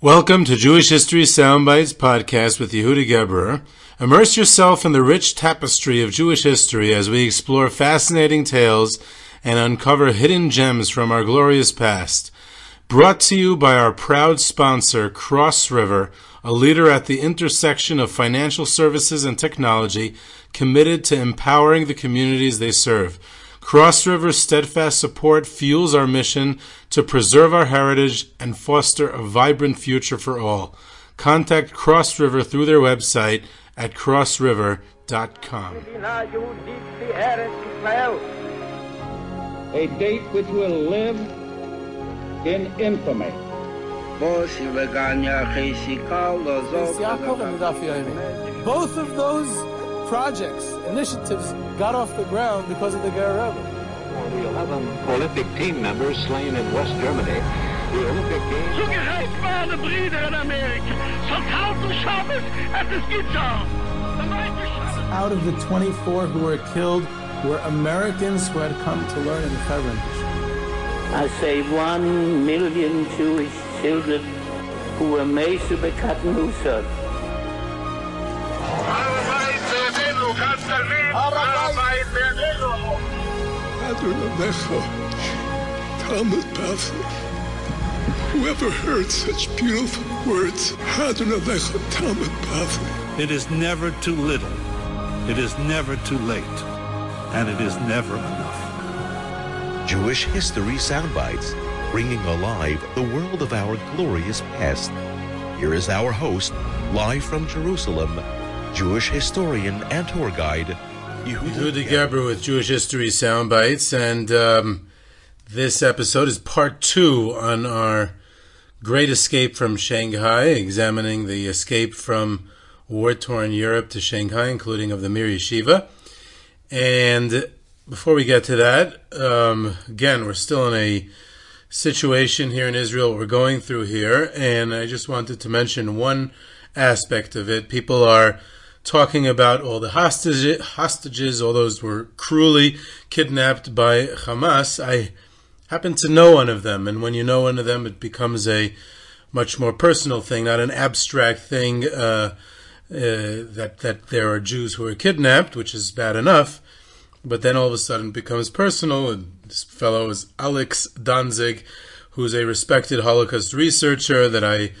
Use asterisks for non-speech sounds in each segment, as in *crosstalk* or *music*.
Welcome to Jewish History Soundbites podcast with Yehuda Geberer. Immerse yourself in the rich tapestry of Jewish history as we explore fascinating tales and uncover hidden gems from our glorious past. Brought to you by our proud sponsor, Cross River, a leader at the intersection of financial services and technology, committed to empowering the communities they serve. Cross River's steadfast support fuels our mission to preserve our heritage and foster a vibrant future for all. Contact Cross River through their website at crossriver.com. A date which will live in infamy. Both of those projects, initiatives, got off the ground because of the Ger Rebbe. The 11 Olympic team members slain in West Germany. The Olympic Games. Zugerecht waren Brüder in Amerika. Verkaufen Schabbat, es ist Gitter. Out of the 24 who were killed were Americans who had come to learn in Hebron. I say one million Jewish children who were made to be cut loose. Whoever heard such beautiful words, It is never too little, it is never too late, and it is never enough. Jewish History Soundbites, bringing alive the world of our glorious past. Here is our host, live from Jerusalem, Jewish historian and tour guide, Yehuda Geberer with Jewish History Soundbites, and um, this episode is part two on our great escape from Shanghai, examining the escape from war-torn Europe to Shanghai, including of the Mir Yeshiva. And before we get to that, um, again, we're still in a situation here in Israel we're going through here, and I just wanted to mention one aspect of it. People are talking about all the hostage, hostages, all those were cruelly kidnapped by Hamas. I happen to know one of them, and when you know one of them, it becomes a much more personal thing, not an abstract thing uh, uh, that that there are Jews who are kidnapped, which is bad enough. But then all of a sudden becomes personal. And this fellow is Alex Danzig, who is a respected Holocaust researcher that I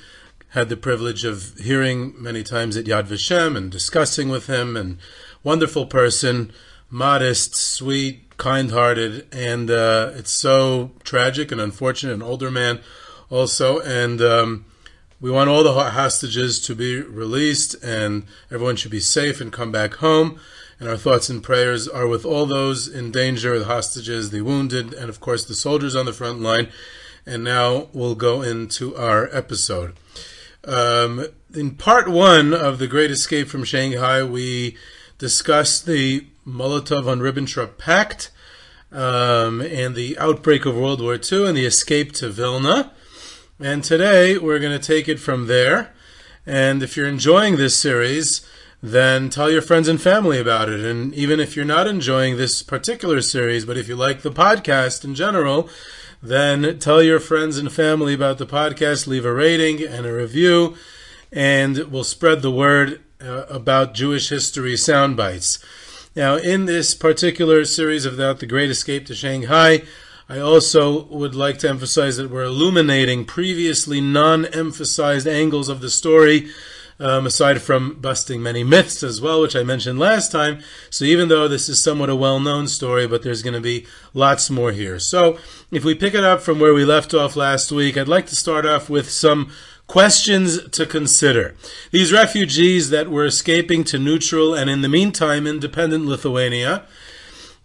had the privilege of hearing many times at Yad Vashem and discussing with him, and wonderful person, modest, sweet, kind-hearted, and uh, it's so tragic and unfortunate. An older man, also, and um, we want all the hostages to be released, and everyone should be safe and come back home. And our thoughts and prayers are with all those in danger, the hostages, the wounded, and of course the soldiers on the front line. And now we'll go into our episode. Um, in part one of the Great Escape from Shanghai, we discussed the Molotov and Ribbentrop Pact um, and the outbreak of World War II and the escape to Vilna. And today we're going to take it from there. And if you're enjoying this series, then tell your friends and family about it. And even if you're not enjoying this particular series, but if you like the podcast in general, then tell your friends and family about the podcast, leave a rating and a review, and we'll spread the word uh, about Jewish history sound bites. Now, in this particular series about the Great Escape to Shanghai, I also would like to emphasize that we're illuminating previously non emphasized angles of the story um, aside from busting many myths as well, which I mentioned last time. So even though this is somewhat a well-known story, but there's going to be lots more here. So if we pick it up from where we left off last week, I'd like to start off with some questions to consider. These refugees that were escaping to neutral and in the meantime independent Lithuania,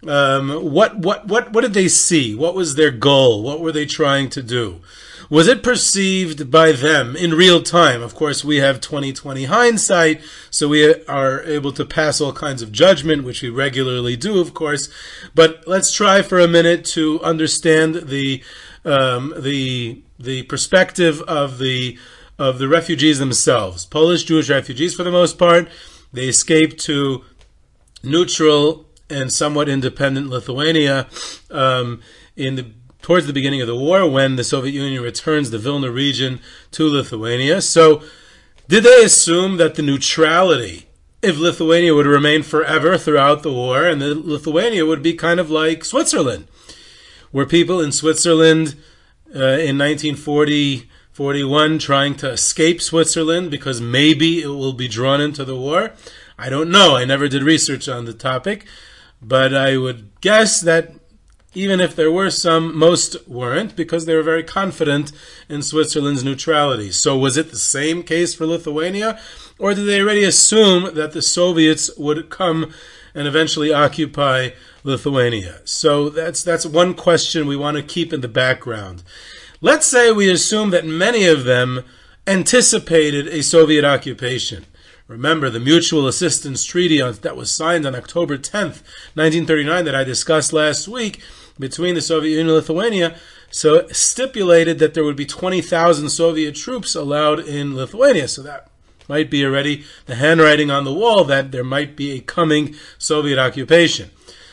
um, what, what, what, what did they see? What was their goal? What were they trying to do? Was it perceived by them in real time? Of course, we have 2020 hindsight, so we are able to pass all kinds of judgment, which we regularly do, of course. But let's try for a minute to understand the um, the the perspective of the of the refugees themselves. Polish Jewish refugees, for the most part, they escaped to neutral and somewhat independent Lithuania um, in the towards the beginning of the war when the Soviet Union returns the Vilna region to Lithuania. So, did they assume that the neutrality if Lithuania would remain forever throughout the war and the Lithuania would be kind of like Switzerland? Were people in Switzerland uh, in 1940 41 trying to escape Switzerland because maybe it will be drawn into the war? I don't know. I never did research on the topic, but I would guess that even if there were some, most weren't because they were very confident in Switzerland's neutrality. So was it the same case for Lithuania? Or did they already assume that the Soviets would come and eventually occupy Lithuania? So that's, that's one question we want to keep in the background. Let's say we assume that many of them anticipated a Soviet occupation. Remember the Mutual Assistance Treaty that was signed on October 10th, 1939, that I discussed last week between the Soviet Union and Lithuania, so stipulated that there would be 20,000 Soviet troops allowed in Lithuania. So that might be already the handwriting on the wall that there might be a coming Soviet occupation.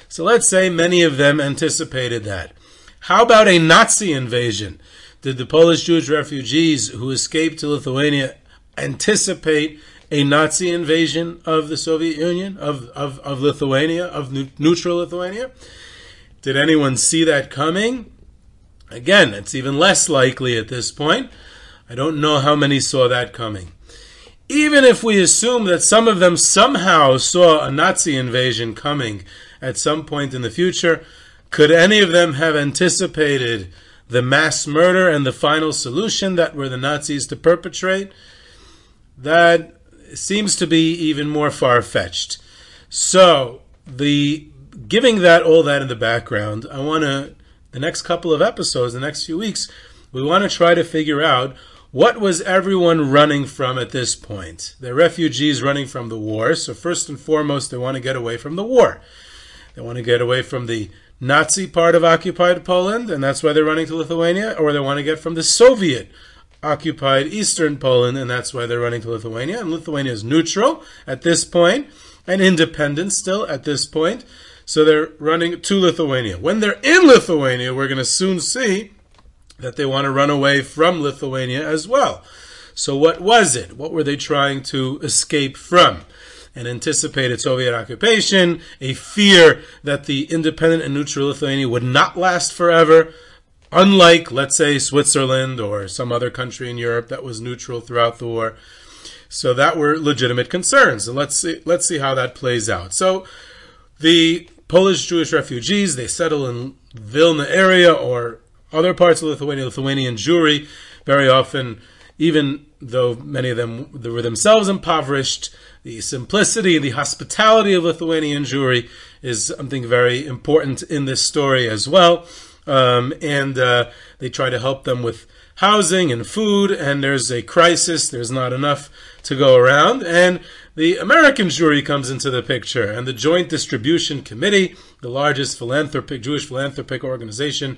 So let's say many of them anticipated that. How about a Nazi invasion? Did the Polish Jewish refugees who escaped to Lithuania anticipate a Nazi invasion of the Soviet Union, of, of, of Lithuania, of neutral Lithuania? Did anyone see that coming? Again, it's even less likely at this point. I don't know how many saw that coming. Even if we assume that some of them somehow saw a Nazi invasion coming at some point in the future, could any of them have anticipated the mass murder and the final solution that were the Nazis to perpetrate? That seems to be even more far fetched. So, the giving that all that in the background, I want to the next couple of episodes, the next few weeks, we want to try to figure out what was everyone running from at this point. They're refugees running from the war, so first and foremost, they want to get away from the war. They want to get away from the Nazi part of occupied Poland, and that's why they're running to Lithuania, or they want to get from the Soviet occupied eastern Poland, and that's why they're running to Lithuania. And Lithuania is neutral at this point, and independent still at this point. So they're running to Lithuania. When they're in Lithuania, we're going to soon see that they want to run away from Lithuania as well. So what was it? What were they trying to escape from? An anticipated Soviet occupation, a fear that the independent and neutral Lithuania would not last forever, unlike, let's say, Switzerland or some other country in Europe that was neutral throughout the war. So that were legitimate concerns. And let's see, let's see how that plays out. So the Polish Jewish refugees. They settle in Vilna area or other parts of Lithuania, Lithuanian Jewry. Very often, even though many of them were themselves impoverished, the simplicity and the hospitality of Lithuanian Jewry is something very important in this story as well. Um, and uh, they try to help them with housing and food, and there's a crisis. There's not enough to go around, and the American Jewry comes into the picture, and the Joint Distribution Committee, the largest philanthropic Jewish philanthropic organization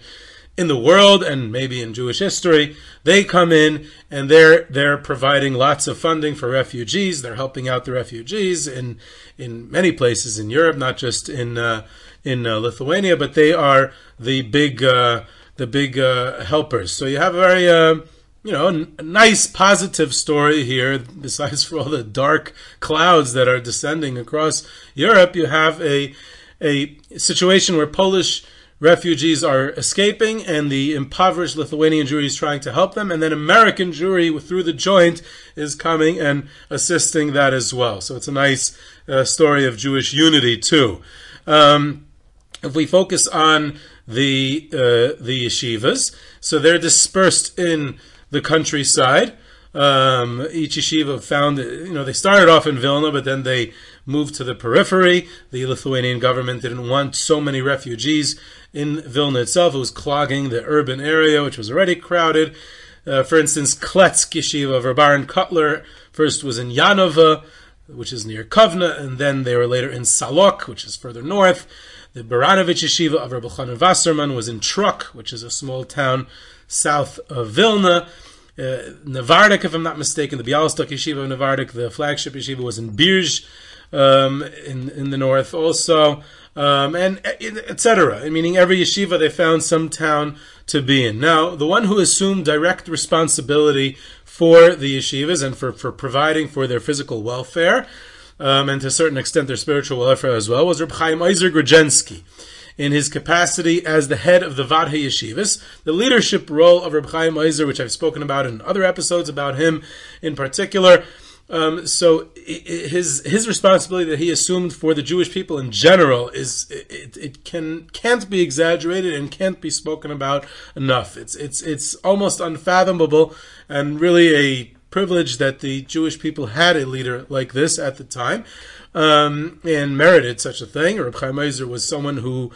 in the world and maybe in Jewish history, they come in and they're they're providing lots of funding for refugees. They're helping out the refugees in in many places in Europe, not just in uh, in uh, Lithuania, but they are the big uh, the big uh, helpers. So you have a very uh, you know, a nice positive story here. *laughs* Besides for all the dark clouds that are descending across Europe, you have a a situation where Polish refugees are escaping, and the impoverished Lithuanian Jewry is trying to help them, and then American Jewry through the joint is coming and assisting that as well. So it's a nice uh, story of Jewish unity too. Um, if we focus on the uh, the yeshivas, so they're dispersed in the countryside. Um, each yeshiva found, you know, they started off in Vilna, but then they moved to the periphery. The Lithuanian government didn't want so many refugees in Vilna itself. It was clogging the urban area, which was already crowded. Uh, for instance, Kletsk yeshiva of Rabban Kotler first was in Yanova, which is near Kovna, and then they were later in Salok, which is further north. The Baranovich yeshiva of Rabbi Chanan Wasserman was in Truk, which is a small town south of Vilna. Uh, Navardik, if I'm not mistaken, the Bialystok Yeshiva of Navardik, the flagship yeshiva was in Birj, um, in in the north. Also, um, and etc. Meaning every yeshiva they found some town to be in. Now, the one who assumed direct responsibility for the yeshivas and for, for providing for their physical welfare, um, and to a certain extent their spiritual welfare as well, was Reb Chaim Eiser Grodzinski. In his capacity as the head of the Vaad Hayeshivas, the leadership role of Reb Chaim Eiser, which I've spoken about in other episodes about him in particular, um, so his his responsibility that he assumed for the Jewish people in general is it, it can can't be exaggerated and can't be spoken about enough. It's it's it's almost unfathomable and really a privilege that the Jewish people had a leader like this at the time um, and merited such a thing. Reb Chaim Eiser was someone who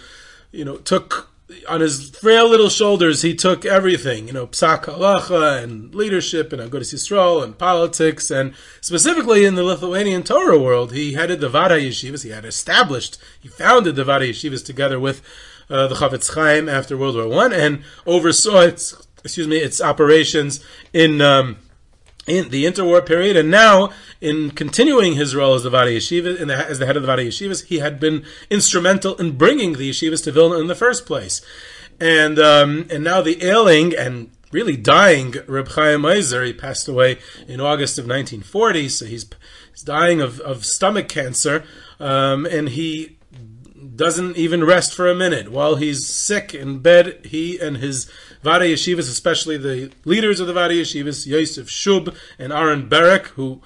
you know took on his frail little shoulders, he took everything, you know, psak halacha and leadership and Agudas Yisrael and politics, and specifically in the Lithuanian Torah world, he headed the Vaad Hayeshivas. He had established, he founded the Vaad Hayeshivas together with uh, the Chafetz Chaim after World War One, and oversaw its, excuse me, its operations in. Um, in the interwar period, and now in continuing his role as the Vaad Hayeshiva, the, as the head of the Vaad Hayeshivas, he had been instrumental in bringing the yeshivas to Vilna in the first place, and um, and now the ailing and really dying Reb Chaim Eiser, he passed away in August of 1940, so he's he's dying of, of stomach cancer, um, and he doesn't even rest for a minute while he's sick in bed. He and his Vaad Hayeshivas, especially the leaders of the Vaad Hayeshivas, Yosef Shub and Aaron Berek, who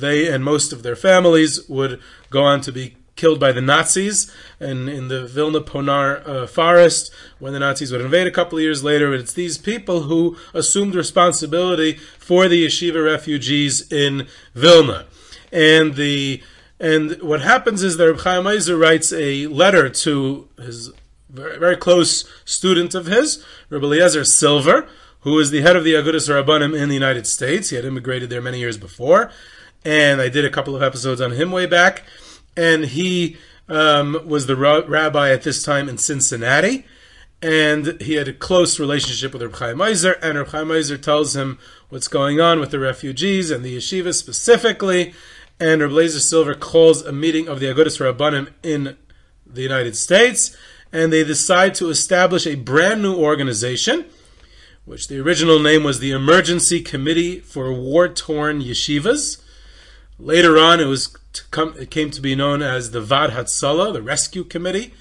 they and most of their families would go on to be killed by the Nazis and in the Vilna Ponar uh, forest when the Nazis would invade a couple of years later. It's these people who assumed responsibility for the yeshiva refugees in Vilna. And the and what happens is that Reb Chaim Eiser writes a letter to his very, very close student of his, Rabbi Eliezer Silver, who is the head of the Agudas Rabbanim in the United States. He had immigrated there many years before, and I did a couple of episodes on him way back. And he um, was the rabbi at this time in Cincinnati, and he had a close relationship with Reb Chaim and Reb Chaim tells him what's going on with the refugees and the yeshiva specifically, and Reb Eliezer Silver calls a meeting of the Agudas Rabbanim in the United States, and they decide to establish a brand new organization, which the original name was the Emergency Committee for War Torn Yeshivas. Later on, it was come, it came to be known as the Vaad Hatzalah, the Rescue Committee,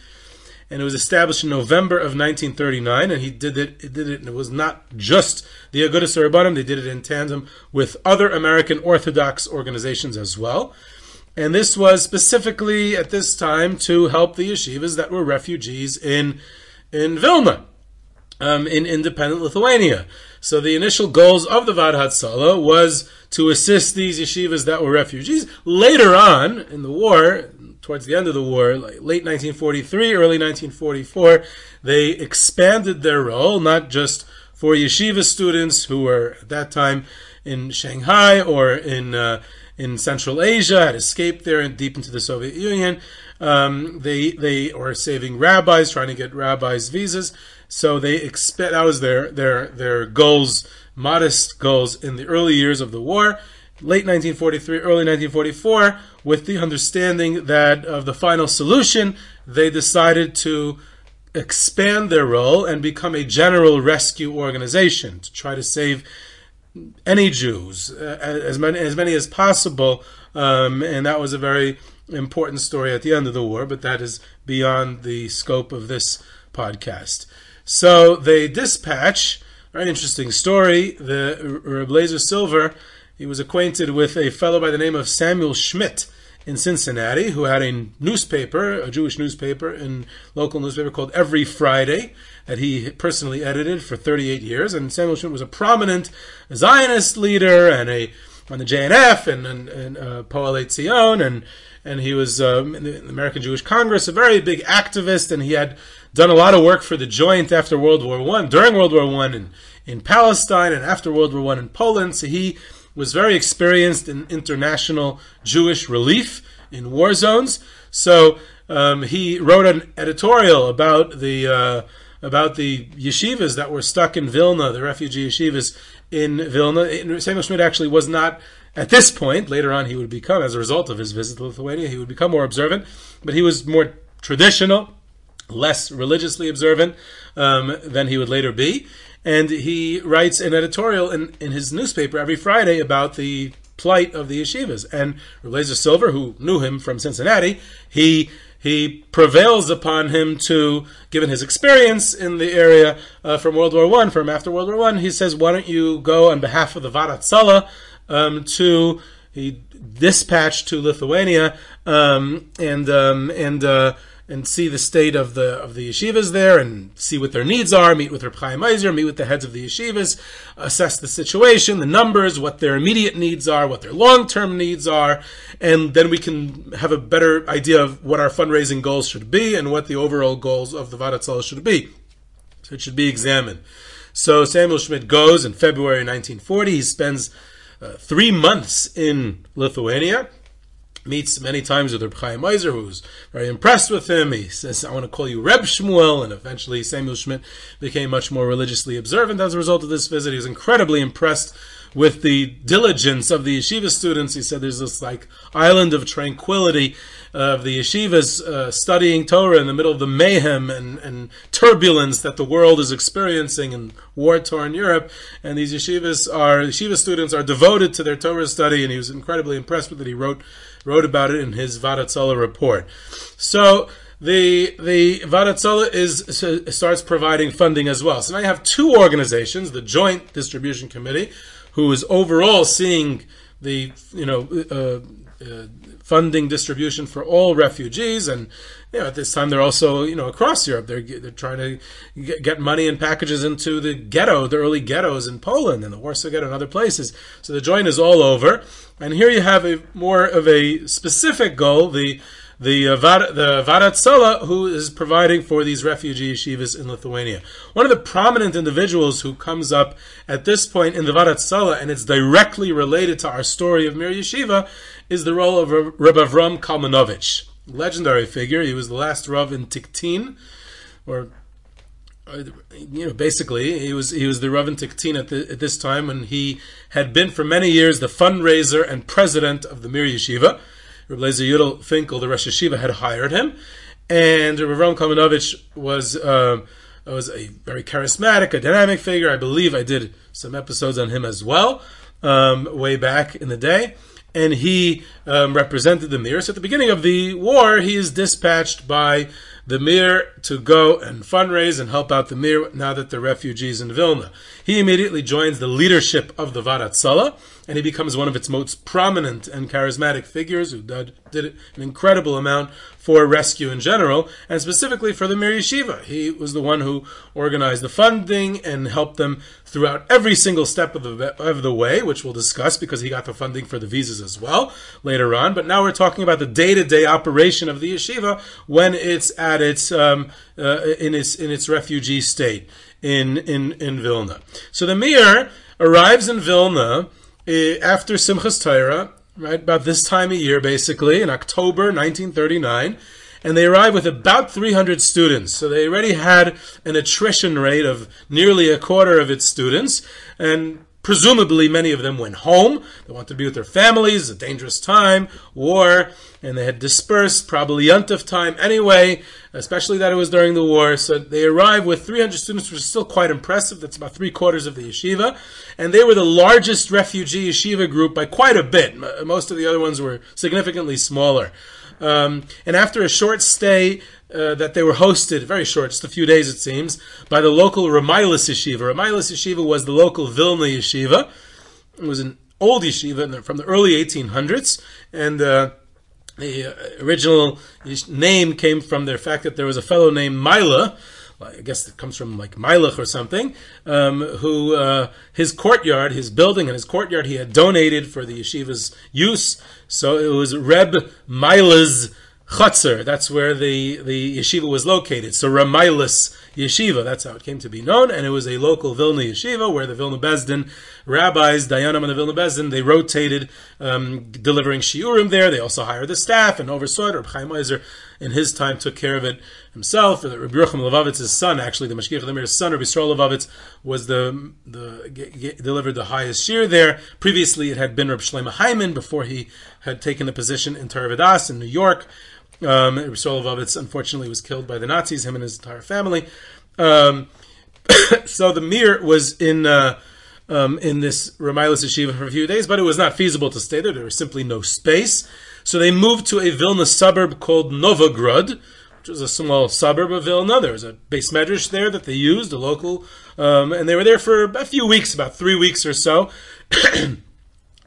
and it was established in November of 1939. And he did it. It did it, and it was not just the Agudas Rabbanim; they did it in tandem with other American Orthodox organizations as well. And this was specifically at this time to help the yeshivas that were refugees in, in Vilna, um, in independent Lithuania. So the initial goals of the Vaad Hatzalah was to assist these yeshivas that were refugees. Later on in the war, towards the end of the war, late 1943, early 1944, they expanded their role, not just for yeshiva students who were at that time in Shanghai or in uh, in Central Asia, had escaped there and deep into the Soviet Union. Um, they they were saving rabbis, trying to get rabbis visas. So they expect that was their their their goals, modest goals in the early years of the war. Late 1943, early 1944, with the understanding that of the final solution, they decided to expand their role and become a general rescue organization to try to save any Jews, uh, as many as many as possible, um, and that was a very important story at the end of the war. But that is beyond the scope of this podcast. So they dispatch. Very interesting story. The Reblazer Silver, he was acquainted with a fellow by the name of Samuel Schmidt in Cincinnati who had a newspaper, a Jewish newspaper, in local newspaper called Every Friday that he personally edited for 38 years. And Samuel Schmidt was a prominent Zionist leader and a on the JNF and and, and uh, Poale Zion and and he was um, in the American Jewish Congress, a very big activist, and he had done a lot of work for the Joint after World War One, during World War One, in in Palestine, and after World War One in Poland. So he was very experienced in international Jewish relief in war zones. So um, he wrote an editorial about the uh, about the yeshivas that were stuck in Vilna, the refugee yeshivas in Vilna. Samuel Schmidt actually was not at this point. Later on, he would become, as a result of his visit to Lithuania, he would become more observant. But he was more traditional, less religiously observant um, than he would later be. And he writes an editorial in, in his newspaper every Friday about the plight of the yeshivas. And Relezer Silver, who knew him from Cincinnati, he he prevails upon him to, given his experience in the area uh, from World War One, from after World War One, he says, "Why don't you go on behalf of the Varat um, to?" He dispatched to Lithuania um, and um, and uh, and see the state of the of the yeshivas there and see what their needs are. Meet with Reb Chaim Eiser, meet with the heads of the yeshivas, assess the situation, the numbers, what their immediate needs are, what their long term needs are, and then we can have a better idea of what our fundraising goals should be and what the overall goals of the Vaad Hatzalah should be. So it should be examined. So Samuel Schmidt goes in February 1940. He spends uh, three months in Lithuania meets many times with Reb Chaim Eiser, who's very impressed with him. He says, I want to call you Reb Shmuel. And eventually Samuel Schmidt became much more religiously observant as a result of this visit. He was incredibly impressed with the diligence of the yeshiva students. He said there's this like island of tranquility of the yeshivas uh, studying Torah in the middle of the mayhem and, and turbulence that the world is experiencing in war-torn Europe. And these yeshivas are, yeshiva students are devoted to their Torah study. And he was incredibly impressed with it. He wrote wrote about it in his Vaad Hatzalah report. So the the Vaad Hatzalah is starts providing funding as well. So now you have two organizations, the Joint Distribution Committee, who is overall seeing the you know uh, uh, funding distribution for all refugees and you know, at this time they're also you know across Europe. They're they're trying to get money and packages into the ghetto the early ghettos in Poland and the Warsaw Ghetto and other places. So the joint is all over. And here you have a more of a specific goal the the uh, the Varat who is providing for these refugee yeshivas in Lithuania. One of the prominent individuals who comes up at this point in the Varat and it's directly related to our story of Mir Yeshiva, is the role of Rabbi Avram Kalmanovich, legendary figure. He was the last Rav in Tiktin, or uh, you know, basically, he was he was the Rav in Tiktin at, the, at this time, and he had been for many years the fundraiser and president of the Mir Yeshiva. Rabbi Yudel Finkel, the Rosh Yeshiva, had hired him, and Rav Ram Kalmanovich was uh, was a very charismatic, a dynamic figure. I believe I did some episodes on him as well, um, way back in the day. And he um, represented the Mir. So at the beginning of the war, he is dispatched by the Mir to go and fundraise and help out the Mir now that the refugees in Vilna. He immediately joins the leadership of the Varat and he becomes one of its most prominent and charismatic figures who did, did an incredible amount for rescue in general, and specifically for the Mir Yeshiva. He was the one who organized the funding and helped them throughout every single step of the, of the way, which we'll discuss because he got the funding for the visas as well later on. But now we're talking about the day-to-day operation of the yeshiva when it's at its um, uh, in its in its refugee state in in in Vilna. So the Mir arrives in Vilna Eh, after Simchas Torah, right about this time of year, basically in October 1939, and they arrive with about 300 students. So they already had an attrition rate of nearly a quarter of its students, and presumably many of them went home. They wanted to be with their families, a dangerous time, war, and they had dispersed, probably Yontif time anyway, especially that it was during the war. So they arrived with 300 students, which is still quite impressive. That's about three quarters of the yeshiva. And they were the largest refugee yeshiva group by quite a bit. Most of the other ones were significantly smaller. Um, and after a short stay, uh, that they were hosted, very short, just a few days it seems, by the local Ramailis Yeshiva. Ramailis Yeshiva was the local Vilna Yeshiva. It was an old yeshiva from the early 1800s, and uh, the uh, original name came from the fact that there was a fellow named Mila, I guess it comes from like Milach or something, um, who uh, his courtyard, his building and his courtyard, he had donated for the yeshiva's use. So it was Reb Mila's Chutzner. That's where the, the yeshiva was located. So Ramailis Yeshiva, that's how it came to be known. And it was a local Vilna yeshiva where the Vilna Bezdin rabbis, Dayanim and the Vilna Bezdin, they rotated um, delivering shiurim there. They also hired the staff and oversaw it. Reb Chaim Eiser, in his time, took care of it himself. Rabbi Yerucham Levovitz's son, actually, the Mashgiach Lemir's son, Rabbi Yisrael Levavitz, was the, the g- g- delivered the highest shir there. Previously, it had been Rabbi Shlomo Hyman before he had taken the position in Torah in New York Um, unfortunately was killed by the Nazis, him and his entire family. Um, *coughs* so the Mir was in uh, um, in this Ramailas yeshiva for a few days, but it was not feasible to stay there. There was simply no space. So they moved to a Vilna suburb called Novograd, which was a small suburb of Vilna. There was a beis medrash there that they used, a local, um, and they were there for a few weeks, about three weeks or so. *coughs*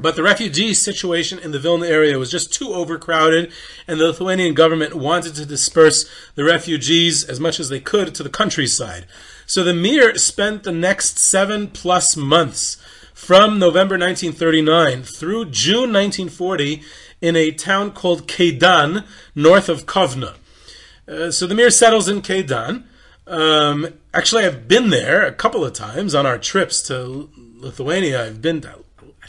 But the refugee situation in the Vilna area was just too overcrowded, and the Lithuanian government wanted to disperse the refugees as much as they could to the countryside. So the Mir spent the next seven plus months from November 1939 through June 1940 in a town called Keidan, north of Kovna. Uh, so the Mir settles in Keidan. Um, actually, I've been there a couple of times on our trips to Lithuania. I've been, I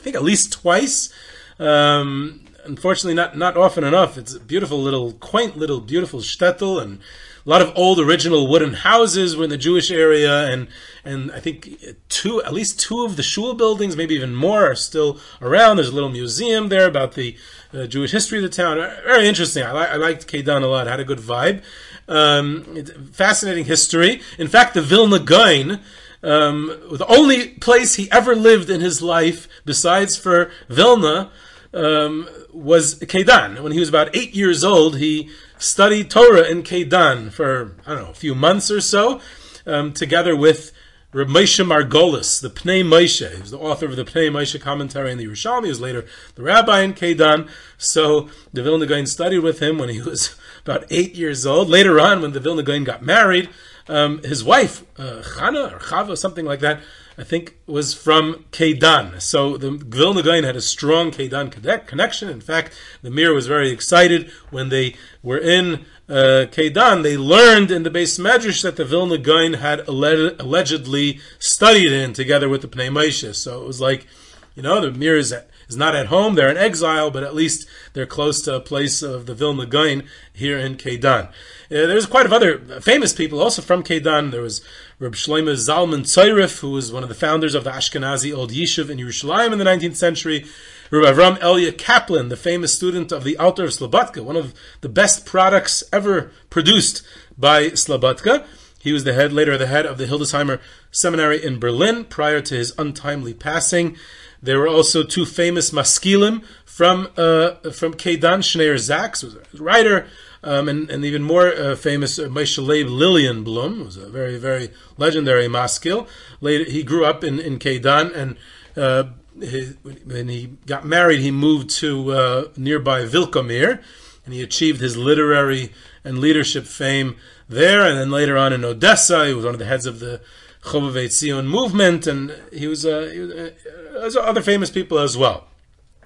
think, at least twice. Um, unfortunately, not not often enough. It's a beautiful little, quaint little, beautiful shtetl, and a lot of old original wooden houses were in the Jewish area, and and I think two, at least two of the shul buildings, maybe even more, are still around. There's a little museum there about the uh, Jewish history of the town. Very interesting. I, li- I liked Keidan a lot. Had a good vibe. Um, fascinating history. In fact, the Vilna Gaon. Um, the only place he ever lived in his life, besides for Vilna, um, was Kedan. When he was about eight years old, he studied Torah in Kedan for, I don't know, a few months or so, um, together with Reb Moshe Margolis, the Pnei Moshe. He was the author of the Pnei Moshe commentary in the Yerushalmi. He was later the rabbi in Kedan. So the Vilna Gaon studied with him when he was *laughs* about eight years old. Later on, when the Vilna Gaon got married, um, his wife, uh, Chana or Chava, something like that, I think was from Kedan. So the Vilna Gaon had a strong Kedan connection. In fact, the Mir was very excited when they were in uh, Keidan. They learned in the beis medrash that the Vilna Gaon had alleged, allegedly studied in together with the Pnei Moshe. So it was like, you know, the Mir is at, is not at home. They're in exile, but at least they're close to a place of the Vilna Gaon here in Keidan. Uh, there's quite a other famous people also from Keidan. There was Reb Shlomo Zalman Tzairif, who was one of the founders of the Ashkenazi Old Yishuv in Yerushalayim in the 19th century. Reb Avram Elia Kaplan, the famous student of the Alter of Slobodka, one of the best products ever produced by Slobodka. He was the head, later the head of the Hildesheimer Seminary in Berlin prior to his untimely passing. There were also two famous maskilim from uh, from Keidan. Schneur Zaks was a writer, um, and, and even more uh, famous uh, Moshe Leib Lilienblum was a very very legendary maskil. Later, he grew up in in Keidan, and uh, his, when he got married, he moved to uh, nearby Vilkomir, and he achieved his literary and leadership fame there. And then later on in Odessa, he was one of the heads of the Chovevei Tzion movement, and he was, uh, he was uh, other famous people as well.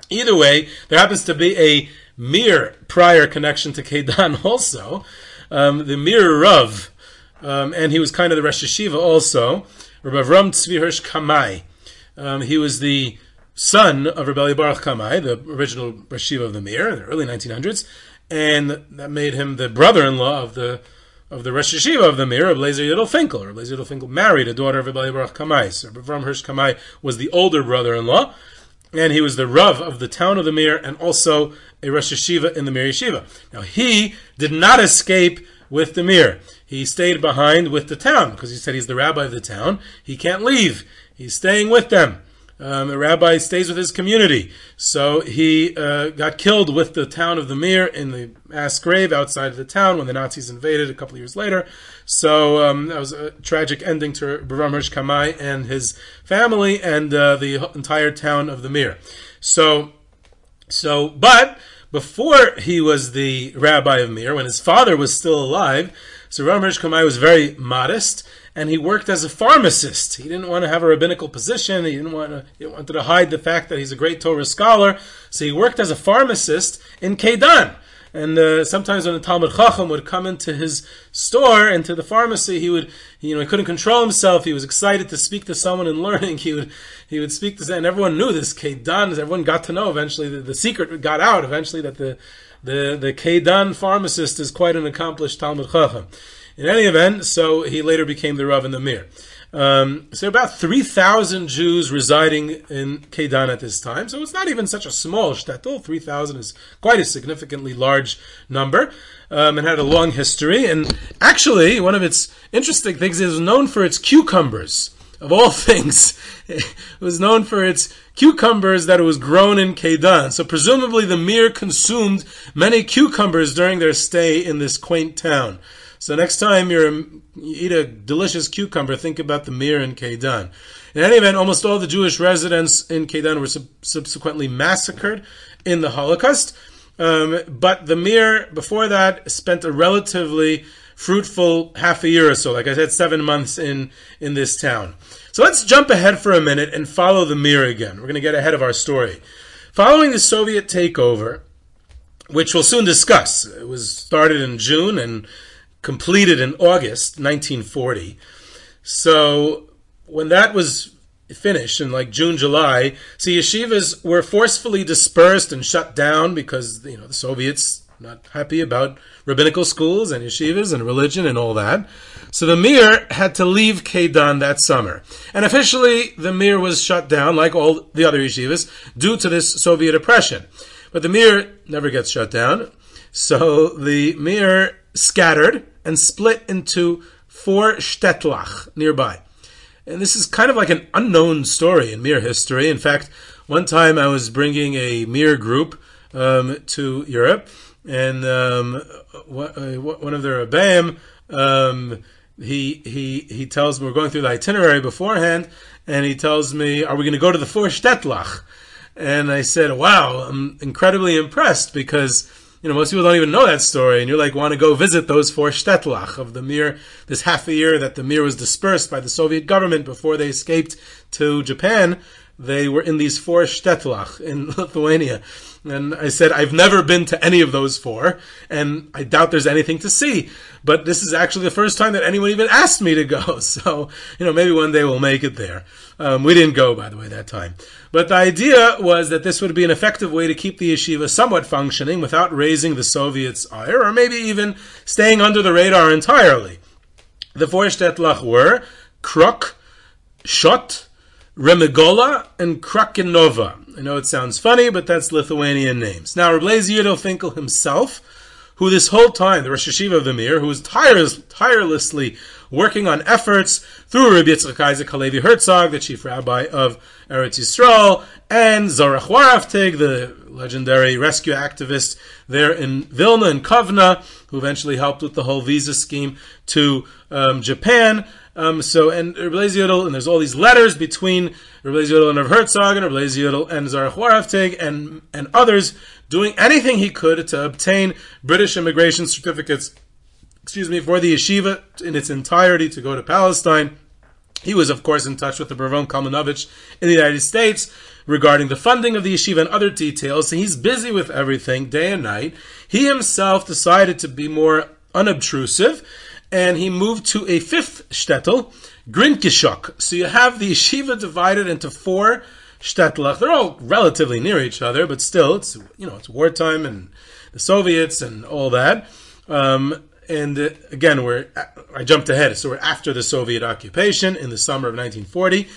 Either way, there happens to be a Mir prior connection to Keidan *laughs* also, um, the Mir Rav, um, and he was kind of the Rosh Yeshiva also, Rabbi Avram Tzvi Hirsch Kamai. Um, he was the son of Rabbi Baruch Kamai, the original Rosh Yeshiva of the Mir in the early 1900s, and that made him the brother-in-law of the of the Rosh Yeshiva of the Mir, of Lezer Yidel Finkel. Rabbi Lezer Finkel married a daughter of Rabbi Baruch Kamai. So Avram Hirsch Kamai was the older brother-in-law, and he was the Rav of the town of the Mir, and also a Rosh Yeshiva in the Mir Yeshiva. Now he did not escape with the Mir. He stayed behind with the town because he said he's the rabbi of the town. He can't leave. He's staying with them. Um, rabbi stays with his community. So he uh, got killed with the town of the Mir in the mass grave outside of the town when the Nazis invaded a couple of years later. So um, that was a tragic ending to Baram Hirsch Kamai and his family and uh, the entire town of the Mir. So, so, but before he was the rabbi of Mir, when his father was still alive, so Ram Hirsch Kamai was very modest and he worked as a pharmacist. He didn't want to have a rabbinical position. He didn't want to. He wanted to hide the fact that he's a great Torah scholar. So he worked as a pharmacist in Keidan. And uh, sometimes when the Talmud Chacham would come into his store, into the pharmacy, he would, you know, he couldn't control himself. He was excited to speak to someone in learning. *laughs* He would, he would speak to, and everyone knew this Keidan. Everyone got to know eventually. The, the secret got out eventually that the, the, the Keidan pharmacist is quite an accomplished Talmud Chacham. In any event, so he later became the Rav in the Mir. Um, so about 3,000 Jews residing in Kedan at this time. So it's not even such a small shtetl. 3,000 is quite a significantly large number um, and had a long history. And actually, one of its interesting things is known for its cucumbers. Of all *laughs* things, it was known for its cucumbers that it was grown in Kedan. So presumably the Mir consumed many cucumbers during their stay in this quaint town. So next time you eat a delicious cucumber, think about the Mir in Kedan. In any event, almost all the Jewish residents in Kedan were sub- subsequently massacred in the Holocaust. Um, but the Mir, before that, spent a relatively fruitful half a year or so. Like I said, seven months in, in this town. So let's jump ahead for a minute and follow the Mir again. We're going to get ahead of our story. Following the Soviet takeover, which we'll soon discuss, it was started in June and completed in August 1940. So when that was finished in like June, July, see, yeshivas were forcefully dispersed and shut down because you know the Soviets not happy about rabbinical schools and yeshivas and religion and all that. So the Mir had to leave Kedan that summer. And officially, the Mir was shut down, like all the other yeshivas, due to this Soviet oppression. But the Mir never gets shut down. So the Mir scattered and split into four shtetlach nearby. And this is kind of like an unknown story in Mir history. In fact, one time I was bringing a Mir group um, to Europe, and um, one of their Rebbeim, um, he he he tells me we're going through the itinerary beforehand, and he tells me, "Are we going to go to the four shtetlach?" And I said, "Wow, I'm incredibly impressed because." You know, most people don't even know that story, and you're like, want to go visit those four shtetlach of the Mir, this half a year that the Mir was dispersed by the Soviet government before they escaped to Japan. They were in these four shtetlach in *laughs* Lithuania. And I said, I've never been to any of those four, and I doubt there's anything to see. But this is actually the first time that anyone even asked me to go. *laughs* So, you know, maybe one day we'll make it there. Um, we didn't go, by the way, that time. But the idea was that this would be an effective way to keep the yeshiva somewhat functioning without raising the Soviets' ire, or maybe even staying under the radar entirely. The four shtetlach were Kruk, Shot, Remigola, and Krakenova. I know it sounds funny, but that's Lithuanian names. Now, Yudel Finkel himself, who this whole time, the Rosh Yeshiva of the Mir, who was tireless, tirelessly working on efforts through Rabbi Yitzchak Isaac Halevi Herzog, the chief rabbi of Eretz Yisrael, and Zorach Warhaftig, the legendary rescue activist there in Vilna and Kovna, who eventually helped with the whole visa scheme to um, Japan. Um, so, and Yudel, and there's all these letters between Yudel and Rav Herzog, and Yudel and Zorach Warhaftig, and, and others doing anything he could to obtain British immigration certificates, excuse me, for the yeshiva in its entirety to go to Palestine. He was, of course, in touch with the Bravon Kalmanovich in the United States regarding the funding of the yeshiva and other details. He's busy with everything day and night. He himself decided to be more unobtrusive and he moved to a fifth shtetl, Grinkishok. So you have the yeshiva divided into four shtetlach. They're all relatively near each other, but still, it's you know it's wartime and the Soviets and all that. Um, and uh, again, we're I jumped ahead, so we're after the Soviet occupation in the summer of 1940.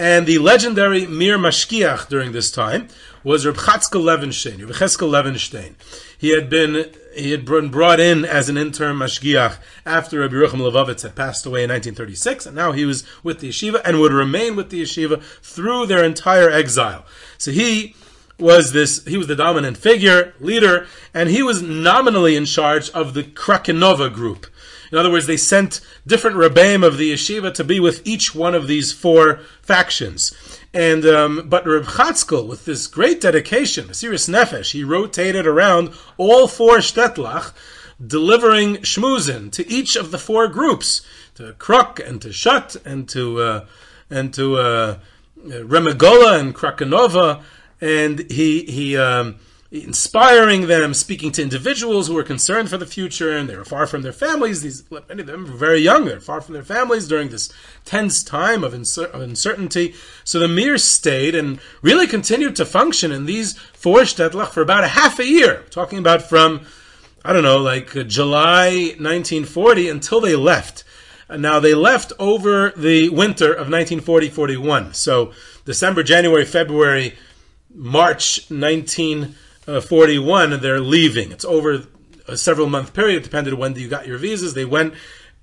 And the legendary Mir Mashgiach during this time was Reb Chatzkel Levenstein, Reb Levenstein. He had been he had been brought in as an interim mashgiach after Rabbi Yerucham Levovitz had passed away in 1936, and now he was with the yeshiva and would remain with the yeshiva through their entire exile. So he was this, he was the dominant figure, leader, and he was nominally in charge of the Krakenova group. In other words, they sent different rebbeim of the yeshiva to be with each one of these four factions. And um, but Reb Chatzkel, with this great dedication, serious nefesh, he rotated around all four shtetlach, delivering shmuzin to each of the four groups, to Kruk and to Shut and to uh, and to uh, Remigola and Krakenova, and he he. Um, inspiring them, speaking to individuals who were concerned for the future and they were far from their families. These many of them were very young; they're far from their families during this tense time of, incer- of uncertainty. So the Mir stayed and really continued to function in these four shtetlach for about a half a year. Talking about from I don't know, like uh, July 1940 until they left. Now they left over the winter of 1940-41. So December, January, February, March Uh, 1941, they're leaving. It's over a several month period, It depended on when you got your visas. They went,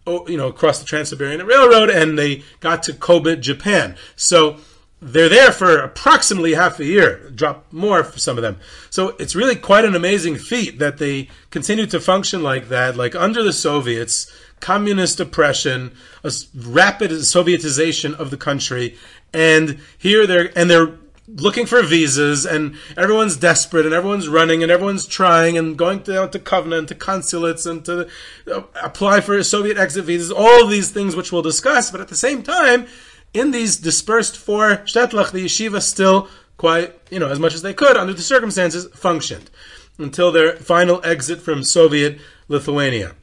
oh, you know, across the Trans-Siberian Railroad and they got to Kobe, Japan. So they're there for approximately half a year, drop more for some of them. So it's really quite an amazing feat that they continue to function like that, like under the Soviets, communist oppression, a rapid Sovietization of the country, and here they're and they're looking for visas, and everyone's desperate, and everyone's running, and everyone's trying, and going down to Kovno, to consulates, and to uh, apply for Soviet exit visas. All of these things, which we'll discuss, but at the same time, in these dispersed four shtetlach, the yeshiva still quite, you know, as much as they could under the circumstances, functioned until their final exit from Soviet Lithuania.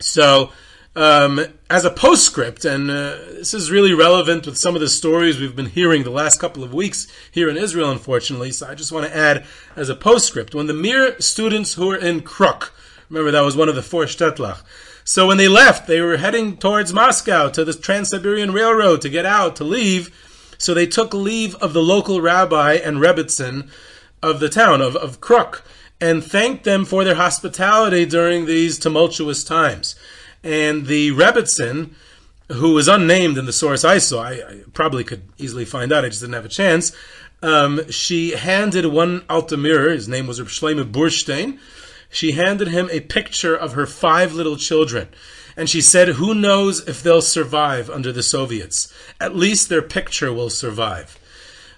So, um, as a postscript, and uh, this is really relevant with some of the stories we've been hearing the last couple of weeks here in Israel, unfortunately. So I just want to add as a postscript when the Mir students who were in Kruk, remember that was one of the four shtetlach. So when they left, they were heading towards Moscow to the Trans Siberian Railroad to get out, to leave. So they took leave of the local rabbi and rebbitzin of the town of, of Kruk and thanked them for their hospitality during these tumultuous times. And the rebbitzin, who was unnamed in the source I saw, I, I, probably could easily find out, I just didn't have a chance. Um, she handed one Altamir, his name was Reb Shlomo Burstein, she handed him a picture of her five little children. And she said, Who knows if they'll survive under the Soviets? At least their picture will survive.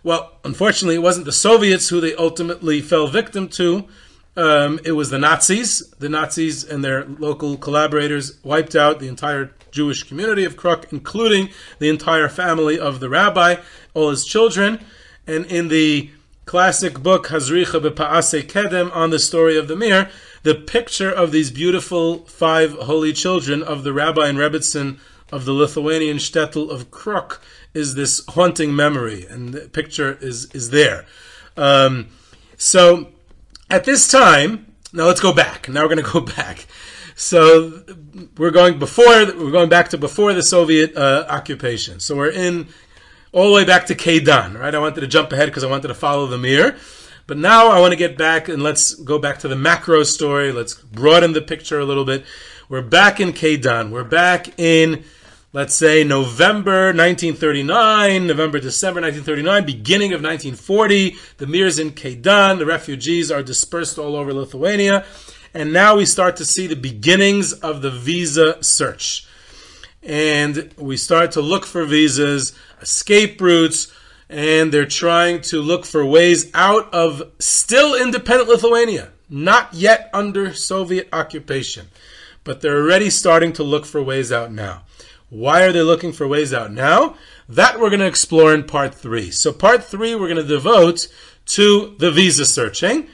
Well, unfortunately, it wasn't the Soviets who they ultimately fell victim to. Um, it was the Nazis. The Nazis and their local collaborators wiped out the entire Jewish community of Kruk, including the entire family of the rabbi, all his children. And in the classic book Hazricha B'Pa'ase Kedem on the story of the Mir, the picture of these beautiful five holy children of the rabbi and rebbitzin of the Lithuanian shtetl of Kruk is this haunting memory, and the picture is is there. Um, so at this time, now let's go back. Now we're going to go *laughs* back. So we're going before we're going back to before the Soviet uh, occupation. So we're in all the way back to Keidan, right? I wanted to jump ahead because I wanted to follow the mirror. But now I want to get back and let's go back to the macro story. Let's broaden the picture a little bit. We're back in Keidan. We're back in, let's say, November 1939, November, December 1939, beginning of 1940. The Mir's in Keidan. The refugees are dispersed all over Lithuania. And now we start to see the beginnings of the visa search. And we start to look for visas, escape routes, and they're trying to look for ways out of still independent Lithuania, not yet under Soviet occupation. But they're already starting to look for ways out now. Why are they looking for ways out now? That we're going to explore in part three. So, part three, we're going to devote to the visa searching,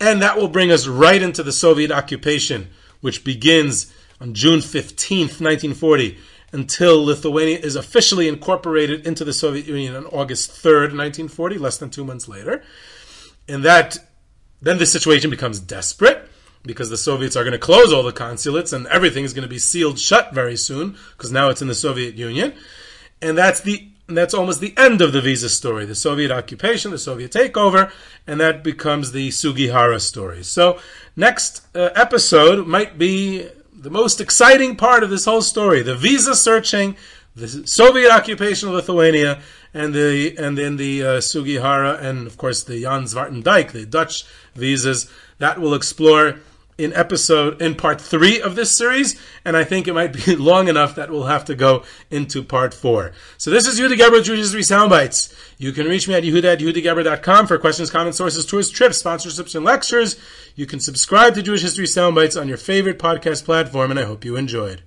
and that will bring us right into the Soviet occupation, which begins on June 15th, 1940 until Lithuania is officially incorporated into the Soviet Union on August 3rd, 1940, less than two months later. And that, then the situation becomes desperate because the Soviets are going to close all the consulates and everything is going to be sealed shut very soon because now it's in the Soviet Union. And that's the that's almost the end of the visa story, the Soviet occupation, the Soviet takeover, and that becomes the Sugihara story. So, next uh, episode might be the most exciting part of this whole story: the visa searching, the Soviet occupation of Lithuania, and the and then the uh, Sugihara, and of course the Jan Zwartendijk, the Dutch visas. That we'll explore in episode in part three of this series, and I think it might be *laughs* long enough that we'll have to go into part four. So this is Yehuda Geber Jewish History Soundbites. You can reach me at yehuda at yehudageber.com for questions, comments, sources, tours, trips, sponsorships, and lectures. You can subscribe to Jewish History Soundbites on your favorite podcast platform, and I hope you enjoyed.